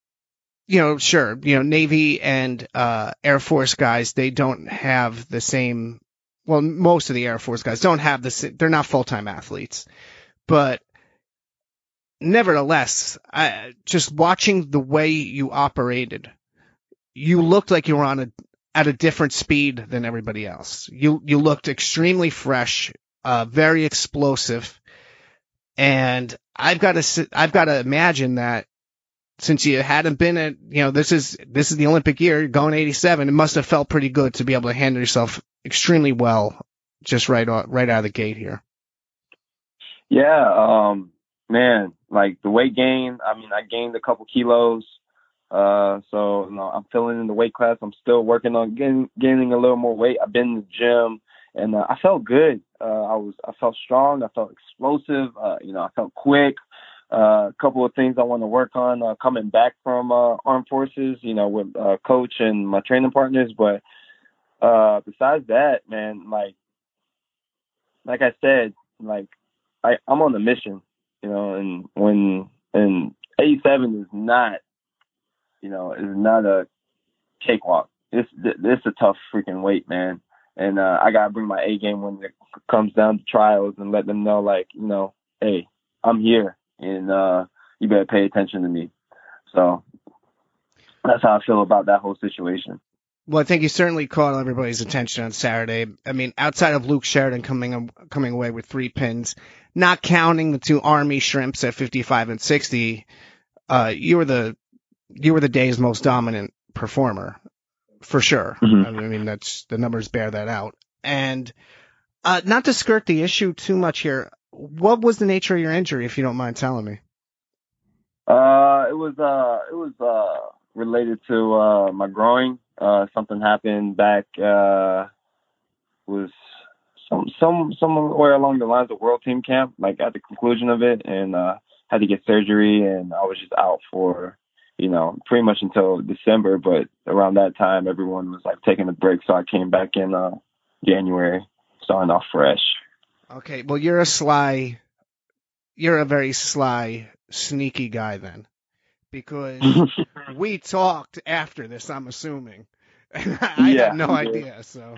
you know, sure, you know, Navy and uh, Air Force guys, they don't have the same. Well, most of the Air Force guys don't have the. sa- They're not full time athletes, but nevertheless, I, just watching the way you operated, you looked like you were on a at a different speed than everybody else. You you looked extremely fresh, uh, very explosive, and I've got to I've got to imagine that since you hadn't been at you know this is this is the Olympic year, going 87, it must have felt pretty good to be able to handle yourself extremely well, just right out, right out of the gate here. Yeah, um, man, like the weight gain. I mean, I gained a couple kilos. Uh, so you know, I'm filling in the weight class. I'm still working on getting gaining a little more weight. I've been in the gym, and uh, I felt good. Uh, I was I felt strong. I felt explosive. Uh, you know, I felt quick. Uh, a couple of things I want to work on uh, coming back from uh, armed forces. You know, with uh, coach and my training partners. But uh, besides that, man, like like I said, like I I'm on a mission. You know, and when and 87 is not you know, is not a cakewalk. It's it's a tough freaking weight, man. And uh, I gotta bring my A game when it comes down to trials and let them know, like, you know, hey, I'm here, and uh, you better pay attention to me. So that's how I feel about that whole situation. Well, I think you certainly caught everybody's attention on Saturday. I mean, outside of Luke Sheridan coming coming away with three pins, not counting the two Army shrimps at 55 and 60, uh, you were the you were the day's most dominant performer for sure. Mhm. I mean, that's the numbers bear that out. And uh, not to skirt the issue too much here, what was the nature of your injury, if you don't mind telling me? Uh, it was uh, it was uh, related to uh, my groin. Uh, something happened back uh, was some some somewhere along the lines of World Team Camp, like at the conclusion of it, and uh, had to get surgery, and I was just out for you know pretty much until December. But around that time, everyone was like taking a break, so I came back in uh, January, starting off fresh. Okay, well, you're a sly, you're a very sly, sneaky guy then, because we talked after this. I'm assuming. I Yeah, had no we did. idea. So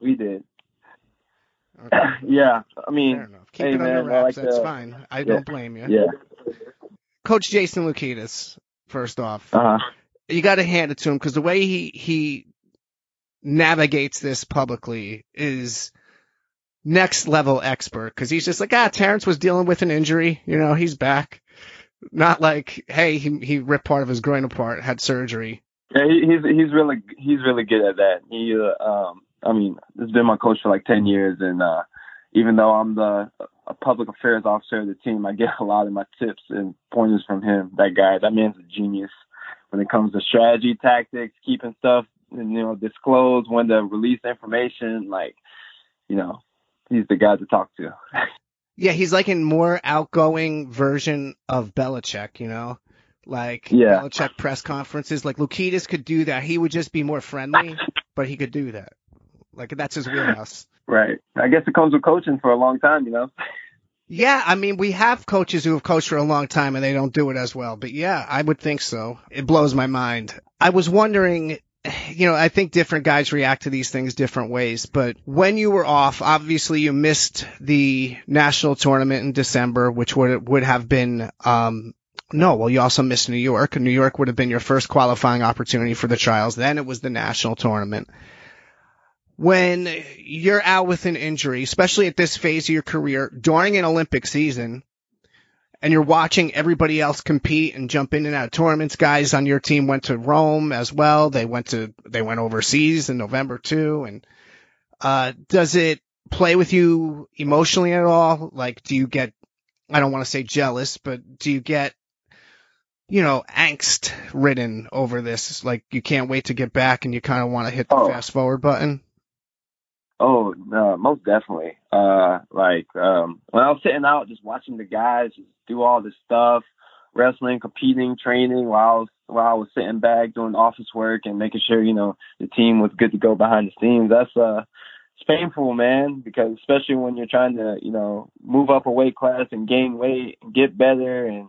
we did. okay, yeah, I mean. Keep hey, it man, under wraps. like That's to- fine. I yeah. don't blame you. yeah. Coach Jason Loukides. First off, Uh huh. you got to hand it to him because the way he he navigates this publicly is next level expert because he's just like ah Terrence was dealing with an injury you know he's back not like hey he he ripped part of his groin apart had surgery Yeah, he, he's he's really he's really good at that. He, uh, um, I mean, he's been my coach for like ten years, and uh, even though I'm the a public affairs officer of the team, I get a lot of my tips and pointers from him. That guy, that man's a genius when it comes to strategy, tactics, keeping stuff, you know, disclosed when to release information. Like, you know, he's the guy to talk to. yeah he's like a more outgoing version of Belichick you know like Yeah. Belichick press conferences. Like Loukides could do that. He would just be more friendly, but he could do that. Like that's his wheelhouse. Right. I guess it comes with coaching for a long time, you know. Yeah, I mean, we have coaches who have coached for a long time and they don't do it as well. But yeah, I would think so. It blows my mind. I was wondering, you know, I think different guys react to these things different ways. But when you were off, obviously you missed the national tournament in December, which would would have been. Um, no, well, you also missed New York. New York would have been your first qualifying opportunity for the trials. Then it was the national tournament when you're out with an injury, especially at this phase of your career during an Olympic season, and you're watching everybody else compete and jump in and out of tournaments, guys on your team went to Rome as well. They went to, they went overseas in November too. And, uh, does it play with you emotionally at all? Like, do you get, I don't want to say jealous, but do you get, you know, angst ridden over this? Like, you can't wait to get back and you kind of want to hit the Oh. fast forward button? Oh, no, most definitely. Uh, like um, when I was sitting out, just watching the guys do all this stuff, wrestling, competing, training, while I was while I was sitting back doing office work and making sure you know the team was good to go behind the scenes. That's uh, it's painful, man, because especially when you're trying to you know move up a weight class and gain weight and get better, and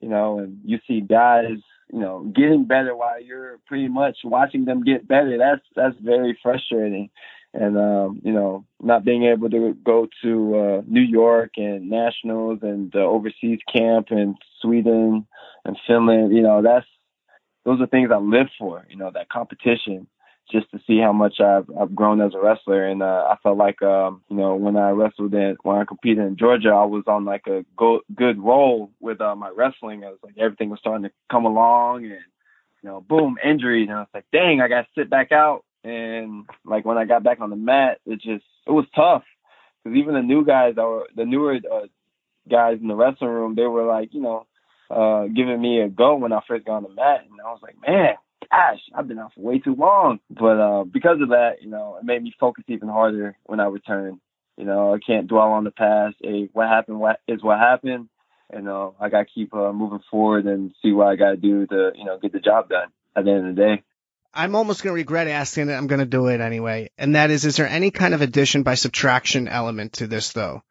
you know, and you see guys you know getting better while you're pretty much watching them get better. That's that's very frustrating and um, you know, not being able to go to uh, New York and nationals and the overseas camp in Sweden and Finland, you know, that's those are things I live for. You know, that competition, just to see how much I've I've grown as a wrestler. And uh, I felt like, um, you know, when I wrestled in when I competed in Georgia, I was on like a go, good roll with uh, my wrestling. I was like everything was starting to come along, and you know, boom, injury, and I was like, dang, I got to sit back out and like when I got back on the mat, it just it was tough because even the new guys that were the newer uh, guys in the wrestling room, they were like you know uh giving me a go when I first got on the mat, and I was like, man, gosh, I've been out for way too long. But uh because of that, you know, it made me focus even harder when I returned. You know, I can't dwell on the past. Hey, what happened? What is what happened? And uh, I got to keep uh, moving forward and see what I got to do to you know get the job done at the end of the day. I'm almost going to regret asking it. I'm going to do it anyway. And that is, is there any kind of addition by subtraction element to this though?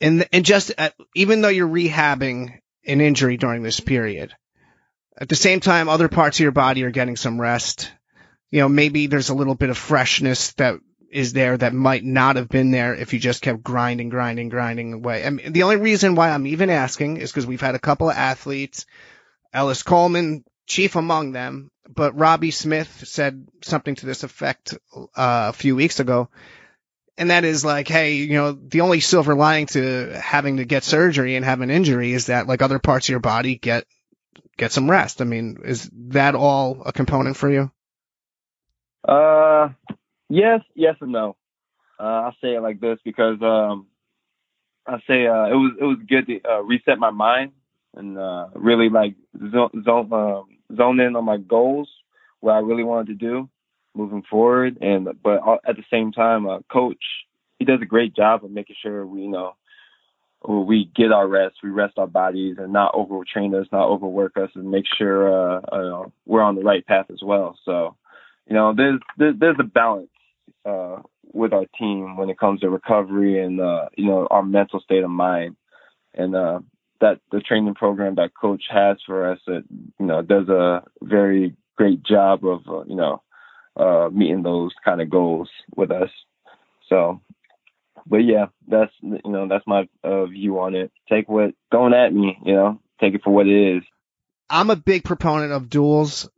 And, and just, uh, even though you're rehabbing an injury during this period, at the same time, other parts of your body are getting some rest. You know, maybe there's a little bit of freshness that is there that might not have been there if you just kept grinding, grinding, grinding away. Mean, the only reason why I'm even asking is because we've had a couple of athletes, Ellis Coleman, chief among them, but Robbie Smith said something to this effect uh, a few weeks ago. And that is like, hey, you know, the only silver lining to having to get surgery and have an injury is that like other parts of your body get get some rest. I mean, is that all a component for you? Uh, yes, yes and no. Uh, I say it like this because um, I say uh, it was it was good to uh, reset my mind and uh, really like zone zone, um, zone in on my goals, what I really wanted to do moving forward. And but at the same time, uh, coach he does a great job of making sure we you know we get our rest, we rest our bodies, and not overtrain us, not overwork us, and make sure uh, uh, we're on the right path as well. So you know, there's there's, there's a balance uh, with our team when it comes to recovery and uh, you know our mental state of mind, and uh, that the training program that coach has for us, it you know does a very great job of uh, you know uh, meeting those kind of goals with us. So, but yeah, that's you know that's my uh, view on it. Take what going at me, you know, take it for what it is. I'm a big proponent of duels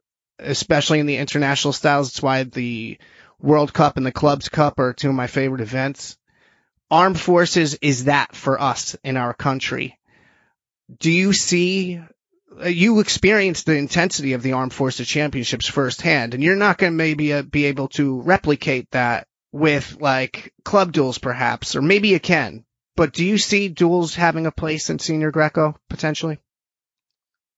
especially in the international styles. That's why the World Cup and the Clubs Cup are two of my favorite events. Armed Forces is that for us in our country. Do you see, you experienced the intensity of the Armed Forces Championships firsthand, and you're not going to maybe uh, be able to replicate that with like club duels perhaps, or maybe you can. But do you see duels having a place in Senior Greco potentially?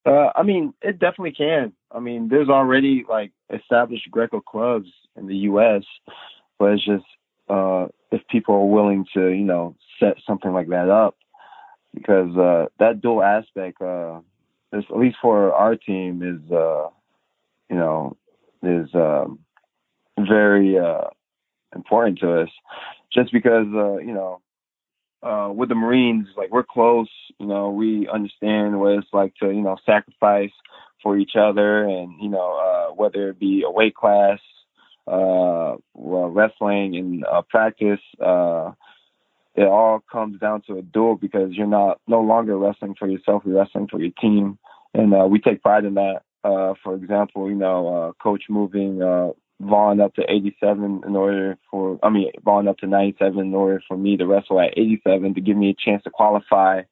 Uh, I mean, it definitely can. I mean, there's already like established Greco clubs in the U.S., but it's just uh, if people are willing to, you know, set something like that up, because uh, that dual aspect uh, at least for our team, is uh, you know, is um, very uh, important to us, just because uh, you know, uh, with the Marines, like we're close. You know, we understand what it's like to you know sacrifice for each other, and you know, whether it be a weight class, wrestling, and practice. It all comes down to a duel because you're not no longer wrestling for yourself, you're wrestling for your team, and uh, we take pride in that. Uh, for example, you know, uh, coach moving uh, Vaughn up to 87 in order for, I mean, Vaughn up to 97 in order for me to wrestle at 87 to give me a chance to qualify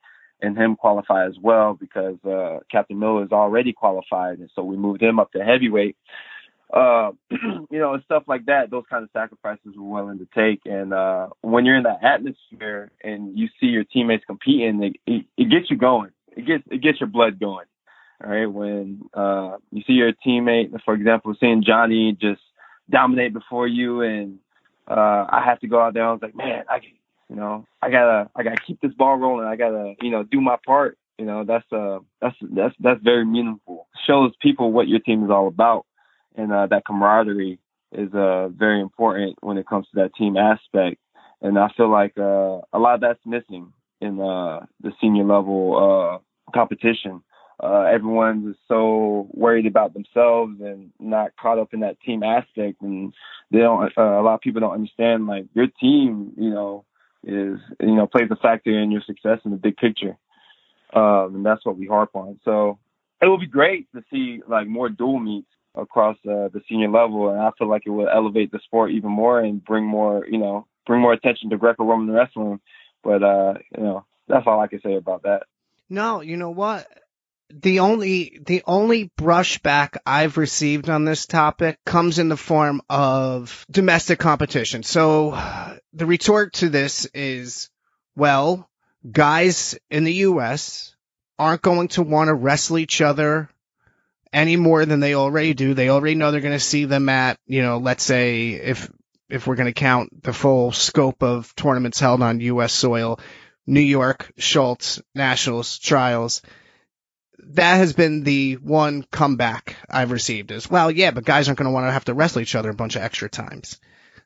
and him qualify as well because uh, Captain Miller is already qualified, and so we moved him up to heavyweight uh, you know, and stuff like that. Those kind of sacrifices we're willing to take. And uh, when you're in that atmosphere and you see your teammates competing, it, it, it gets you going. It gets it gets your blood going. All right, when uh, you see your teammate, for example, seeing Johnny just dominate before you, and uh, I have to go out there. I was like, man, I, you know, I gotta, I gotta keep this ball rolling. I gotta, you know, do my part. You know, that's uh, that's that's that's very meaningful. Shows people what your team is all about and uh, that camaraderie is uh, very important when it comes to that team aspect. And I feel like uh, a lot of that's missing in uh, the senior level uh, competition. Uh, everyone's so worried about themselves and not caught up in that team aspect, and they don't. Uh, a lot of people don't understand like your team, you know, is you know plays a factor in your success in the big picture, um, and that's what we harp on. So it would be great to see like more dual meets across uh, the senior level, and I feel like it will elevate the sport even more and bring more, you know, bring more attention to Greco-Roman wrestling. But uh, you know, that's all I can say about that. No, you know what? The only the only brushback I've received on this topic comes in the form of domestic competition. So the retort to this is, well, guys in the U.S. aren't going to want to wrestle each other any more than they already do. They already know they're going to see them at, you know, let's say if if we're going to count the full scope of tournaments held on U.S. soil, New York, Schultz, Nationals, Trials. That has been the one comeback I've received is, well, yeah, but guys aren't going to want to have to wrestle each other a bunch of extra times.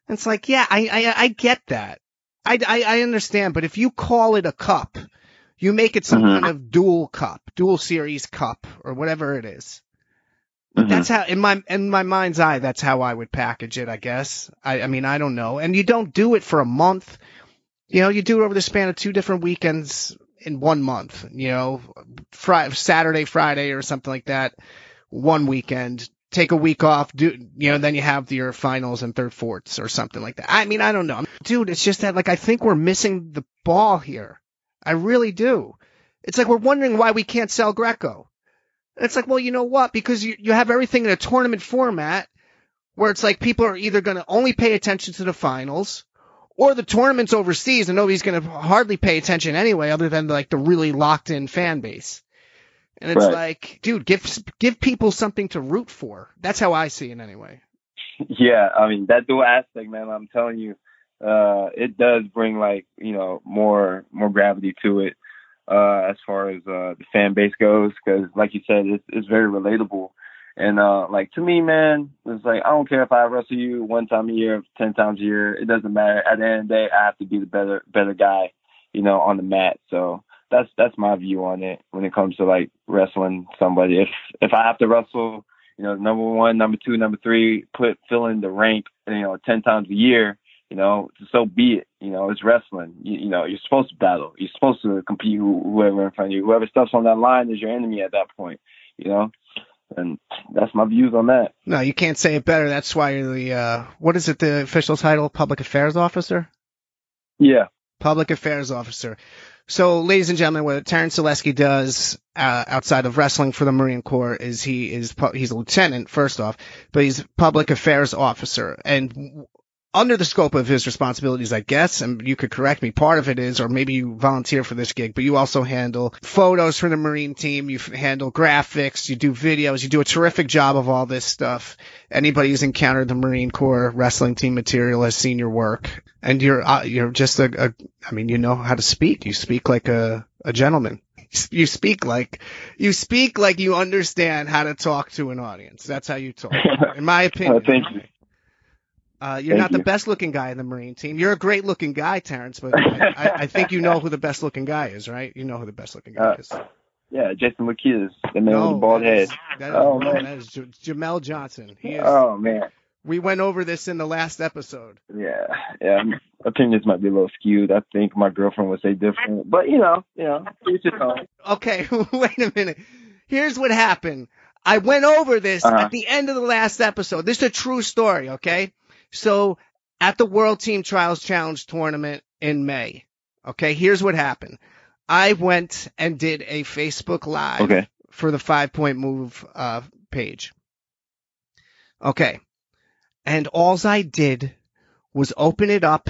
And it's like, yeah, I, I, I get that. I, I, I, understand, but if you call it a cup, you make it some mm-hmm. kind of dual cup, dual series cup, or whatever it is. Mm-hmm. That's how in my in my mind's eye, that's how I would package it. I guess. I, I mean, I don't know. And you don't do it for a month. You know, you do it over the span of two different weekends in one month. You know, Friday, Saturday, Friday, or something like that. One weekend. Take a week off. Do you know? Then you have your finals and third fourths or something like that. I mean, I don't know, dude. It's just that like I think we're missing the ball here. I really do. It's like we're wondering why we can't sell Greco. It's like, well, you know what? Because you, you have everything in a tournament format where it's like people are either going to only pay attention to the finals or the tournament's overseas and nobody's going to hardly pay attention anyway other than like the really locked in fan base. And it's right. like, dude, give, give people something to root for. That's how I see it anyway. Yeah. I mean, that dual aspect, man, I'm telling you, uh, it does bring like, you know, more, more gravity to it uh, as far as uh, the fan base goes, because like you said, it's, it's very relatable. And uh, like to me, man, it's like I don't care if I wrestle you one time a year, ten times a year. It doesn't matter. At the end of the day, I have to be the better better guy, you know, on the mat. So that's that's my view on it when it comes to like wrestling somebody. If if I have to wrestle, you know, number one, number two, number three, put fill in the rank, you know, ten times a year, you know, so be it. You know, it's wrestling. You, you know, you're supposed to battle. You're supposed to compete with whoever in front of you. Whoever steps on that line is your enemy at that point. You know, and that's my views on that. No, you can't say it better. That's why you're the uh, what is it? The official title, public affairs officer. Yeah, public affairs officer. So, ladies and gentlemen, what Terrence Zaleski does uh, outside of wrestling for the Marine Corps is he is he's a lieutenant first off, but he's public affairs officer. And under the scope of his responsibilities, I guess, and you could correct me, part of it is, or maybe you volunteer for this gig, but you also handle photos for the Marine team, you handle graphics, you do videos, you do a terrific job of all this stuff. Anybody who's encountered the Marine Corps wrestling team material has seen your work, and you're, uh, you're just a, a, I mean, you know how to speak. You speak like a, a gentleman. you speak like you speak like you understand how to talk to an audience. That's how you talk, in my opinion. Uh, thank you. Uh, you're Thank not the best looking guy in the Marine team. You're a great looking guy, Terrence, but I, I think you know who the best looking guy is, right? You know who the best looking guy Uh, is. Yeah, Jason Loukides, the man with the bald that head. that is Oh, man. That is J- Jamel Johnson. He is. Oh man, We went over this in the last episode. yeah, yeah. Opinions might be a little skewed. I think my girlfriend would say different, but you know, you know, each his own. Okay, wait a minute. Here's what happened. I went over this Uh-huh. at the end of the last episode. This is a true story, okay? So at the World Team Trials Challenge tournament in May, okay, here's what happened. I went and did a Facebook Live Okay. for the five point move uh, page. Okay. And alls I did was open it up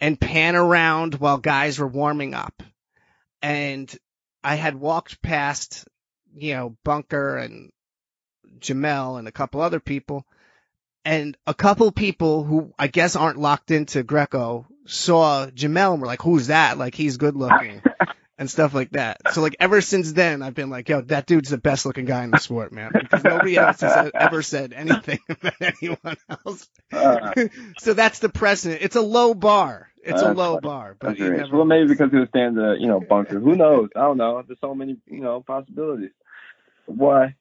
and pan around while guys were warming up. And I had walked past, you know, Bunker and Jamel and a couple other people. And a couple people who I guess aren't locked into Greco saw Jamel and were like, who's that? Like he's good looking and stuff like that. So like ever since then, I've been like, yo, that dude's the best looking guy in the sport, man. Because nobody else has ever said anything about anyone else. Uh, so that's the precedent. It's a low bar. It's a low bar, but that's you rich. never. Well, maybe because he was staying the, you know, bunker. Who knows? I don't know. There's so many, you know, possibilities. Why?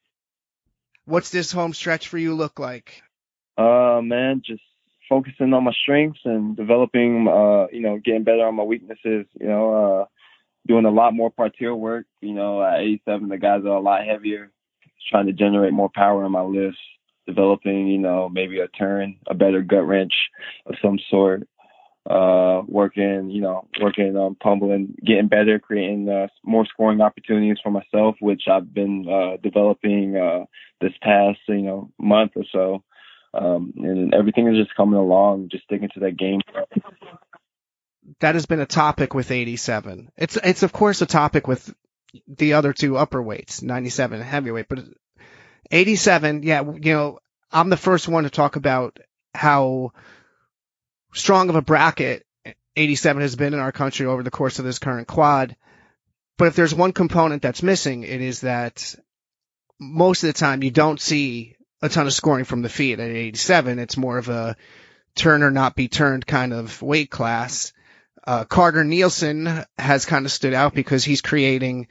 What's this home stretch for you look like? Uh, man, just focusing on my strengths and developing, uh, you know, getting better on my weaknesses. You know, uh, doing a lot more parterre work. You know, at 87, the guys are a lot heavier. Trying to generate more power in my lifts. Developing, you know, maybe a turn, a better gut wrench of some sort. Uh, working, you know, working on pummeling, getting better, creating uh, more scoring opportunities for myself, which I've been uh, developing uh, this past, you know, month or so um, and everything is just coming along, just sticking to that game. That has been a topic with 87. It's it's of course a topic with the other two upper weights, 97 and heavyweight, but 87, yeah, you know, I'm the first one to talk about how strong of a bracket 87 has been in our country over the course of this current quad. But if there's one component that's missing, it is that most of the time you don't see a ton of scoring from the feet at 87. It's more of a turn or not be turned kind of weight class. Uh, Carter Nielsen has kind of stood out because he's creating,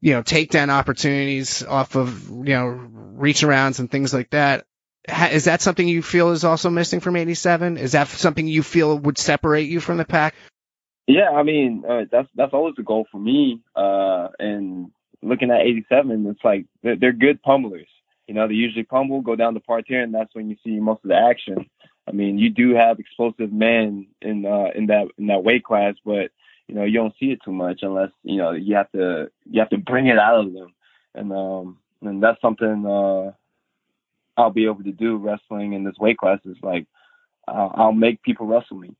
you know, takedown opportunities off of, you know, reach arounds and things like that. Ha- Is that something you feel is also missing from 87? Is that something you feel would separate you from the pack? Yeah, I mean uh, that's that's always the goal for me. Uh, and looking at 87, it's like they're, they're good pummelers. You know, they usually pummel, go down to parterre, and that's when you see most of the action. I mean, you do have explosive men in uh, in that in that weight class, but you know you don't see it too much unless you know you have to you have to bring it out of them, and um and that's something uh, I'll be able to do wrestling in this weight class is like I'll, I'll make people wrestle me,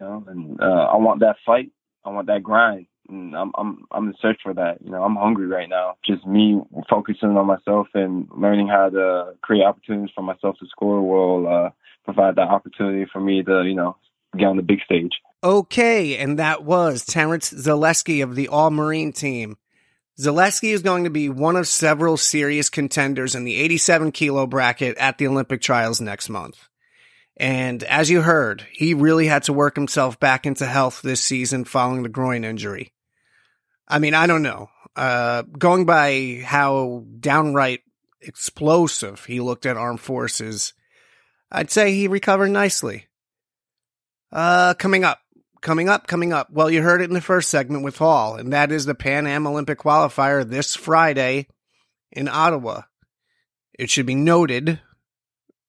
you know, and uh, I want that fight, I want that grind, and I'm I'm I'm in search for that. You know, I'm hungry right now. Just me focusing on myself and learning how to create opportunities for myself to score will uh, provide that opportunity for me to you know get on the big stage. Okay, and that was Terrence Zaleski of the All Marine team. Zaleski is going to be one of several serious contenders in the 87 kilo bracket at the Olympic trials next month. And as you heard, he really had to work himself back into health this season following the groin injury. I mean, I don't know. Uh, going by how downright explosive he looked at armed forces, I'd say he recovered nicely. Uh, coming up, coming up, coming up. Well, you heard it in the first segment with Hall, and that is the Pan Am Olympic qualifier this Friday in Ottawa. It should be noted,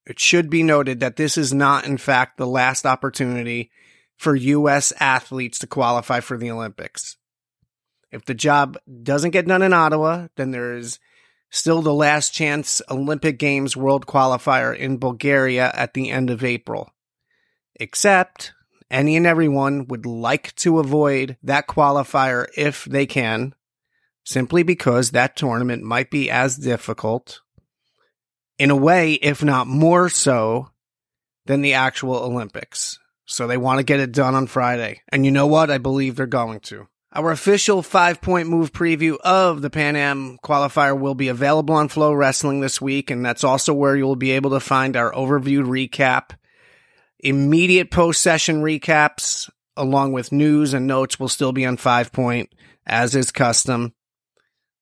it should be noted that this is not, in fact, the last opportunity for U.S. athletes to qualify for the Olympics. If the job doesn't get done in Ottawa, then there is still the last chance Olympic Games World Qualifier in Bulgaria at the end of April. Except any and everyone would like to avoid that qualifier if they can, simply because that tournament might be as difficult, in a way, if not more so, than the actual Olympics. So they want to get it done on Friday. And you know what? I believe they're going to. Our official five point move preview of the Pan Am qualifier will be available on Flow Wrestling this week, and that's also where you'll be able to find our overview recap. Immediate post session recaps, along with news and notes, will still be on five point, as is custom.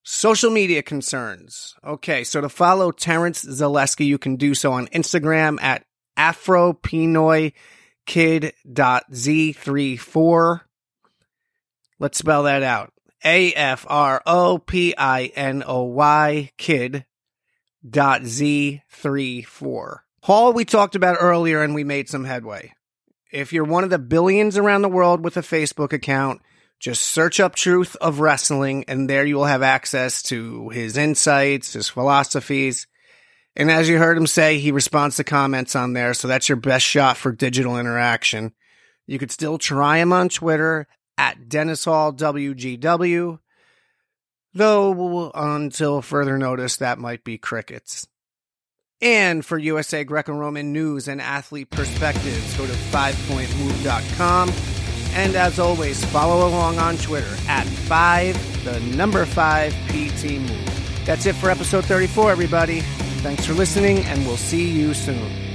Social media concerns. Okay, so to follow Terrence Zaleski, you can do so on Instagram at afropinoykid.z34. Let's spell that out. A F R O P I N O Y kid dot Z three four. Hall we talked about earlier and we made some headway. If you're one of the billions around the world with a Facebook account, just search up Truth of Wrestling and there you will have access to his insights, his philosophies. And as you heard him say, he responds to comments on there, so that's your best shot for digital interaction. You could still try him on Twitter at Dennis Hall WGW, though until further notice, that might be crickets. And for USA Greco Roman news and athlete perspectives, go to 5pointmove.com. And as always, follow along on Twitter at 5, the number 5 PT Move. That's it for episode 34, everybody. Thanks for listening, and we'll see you soon.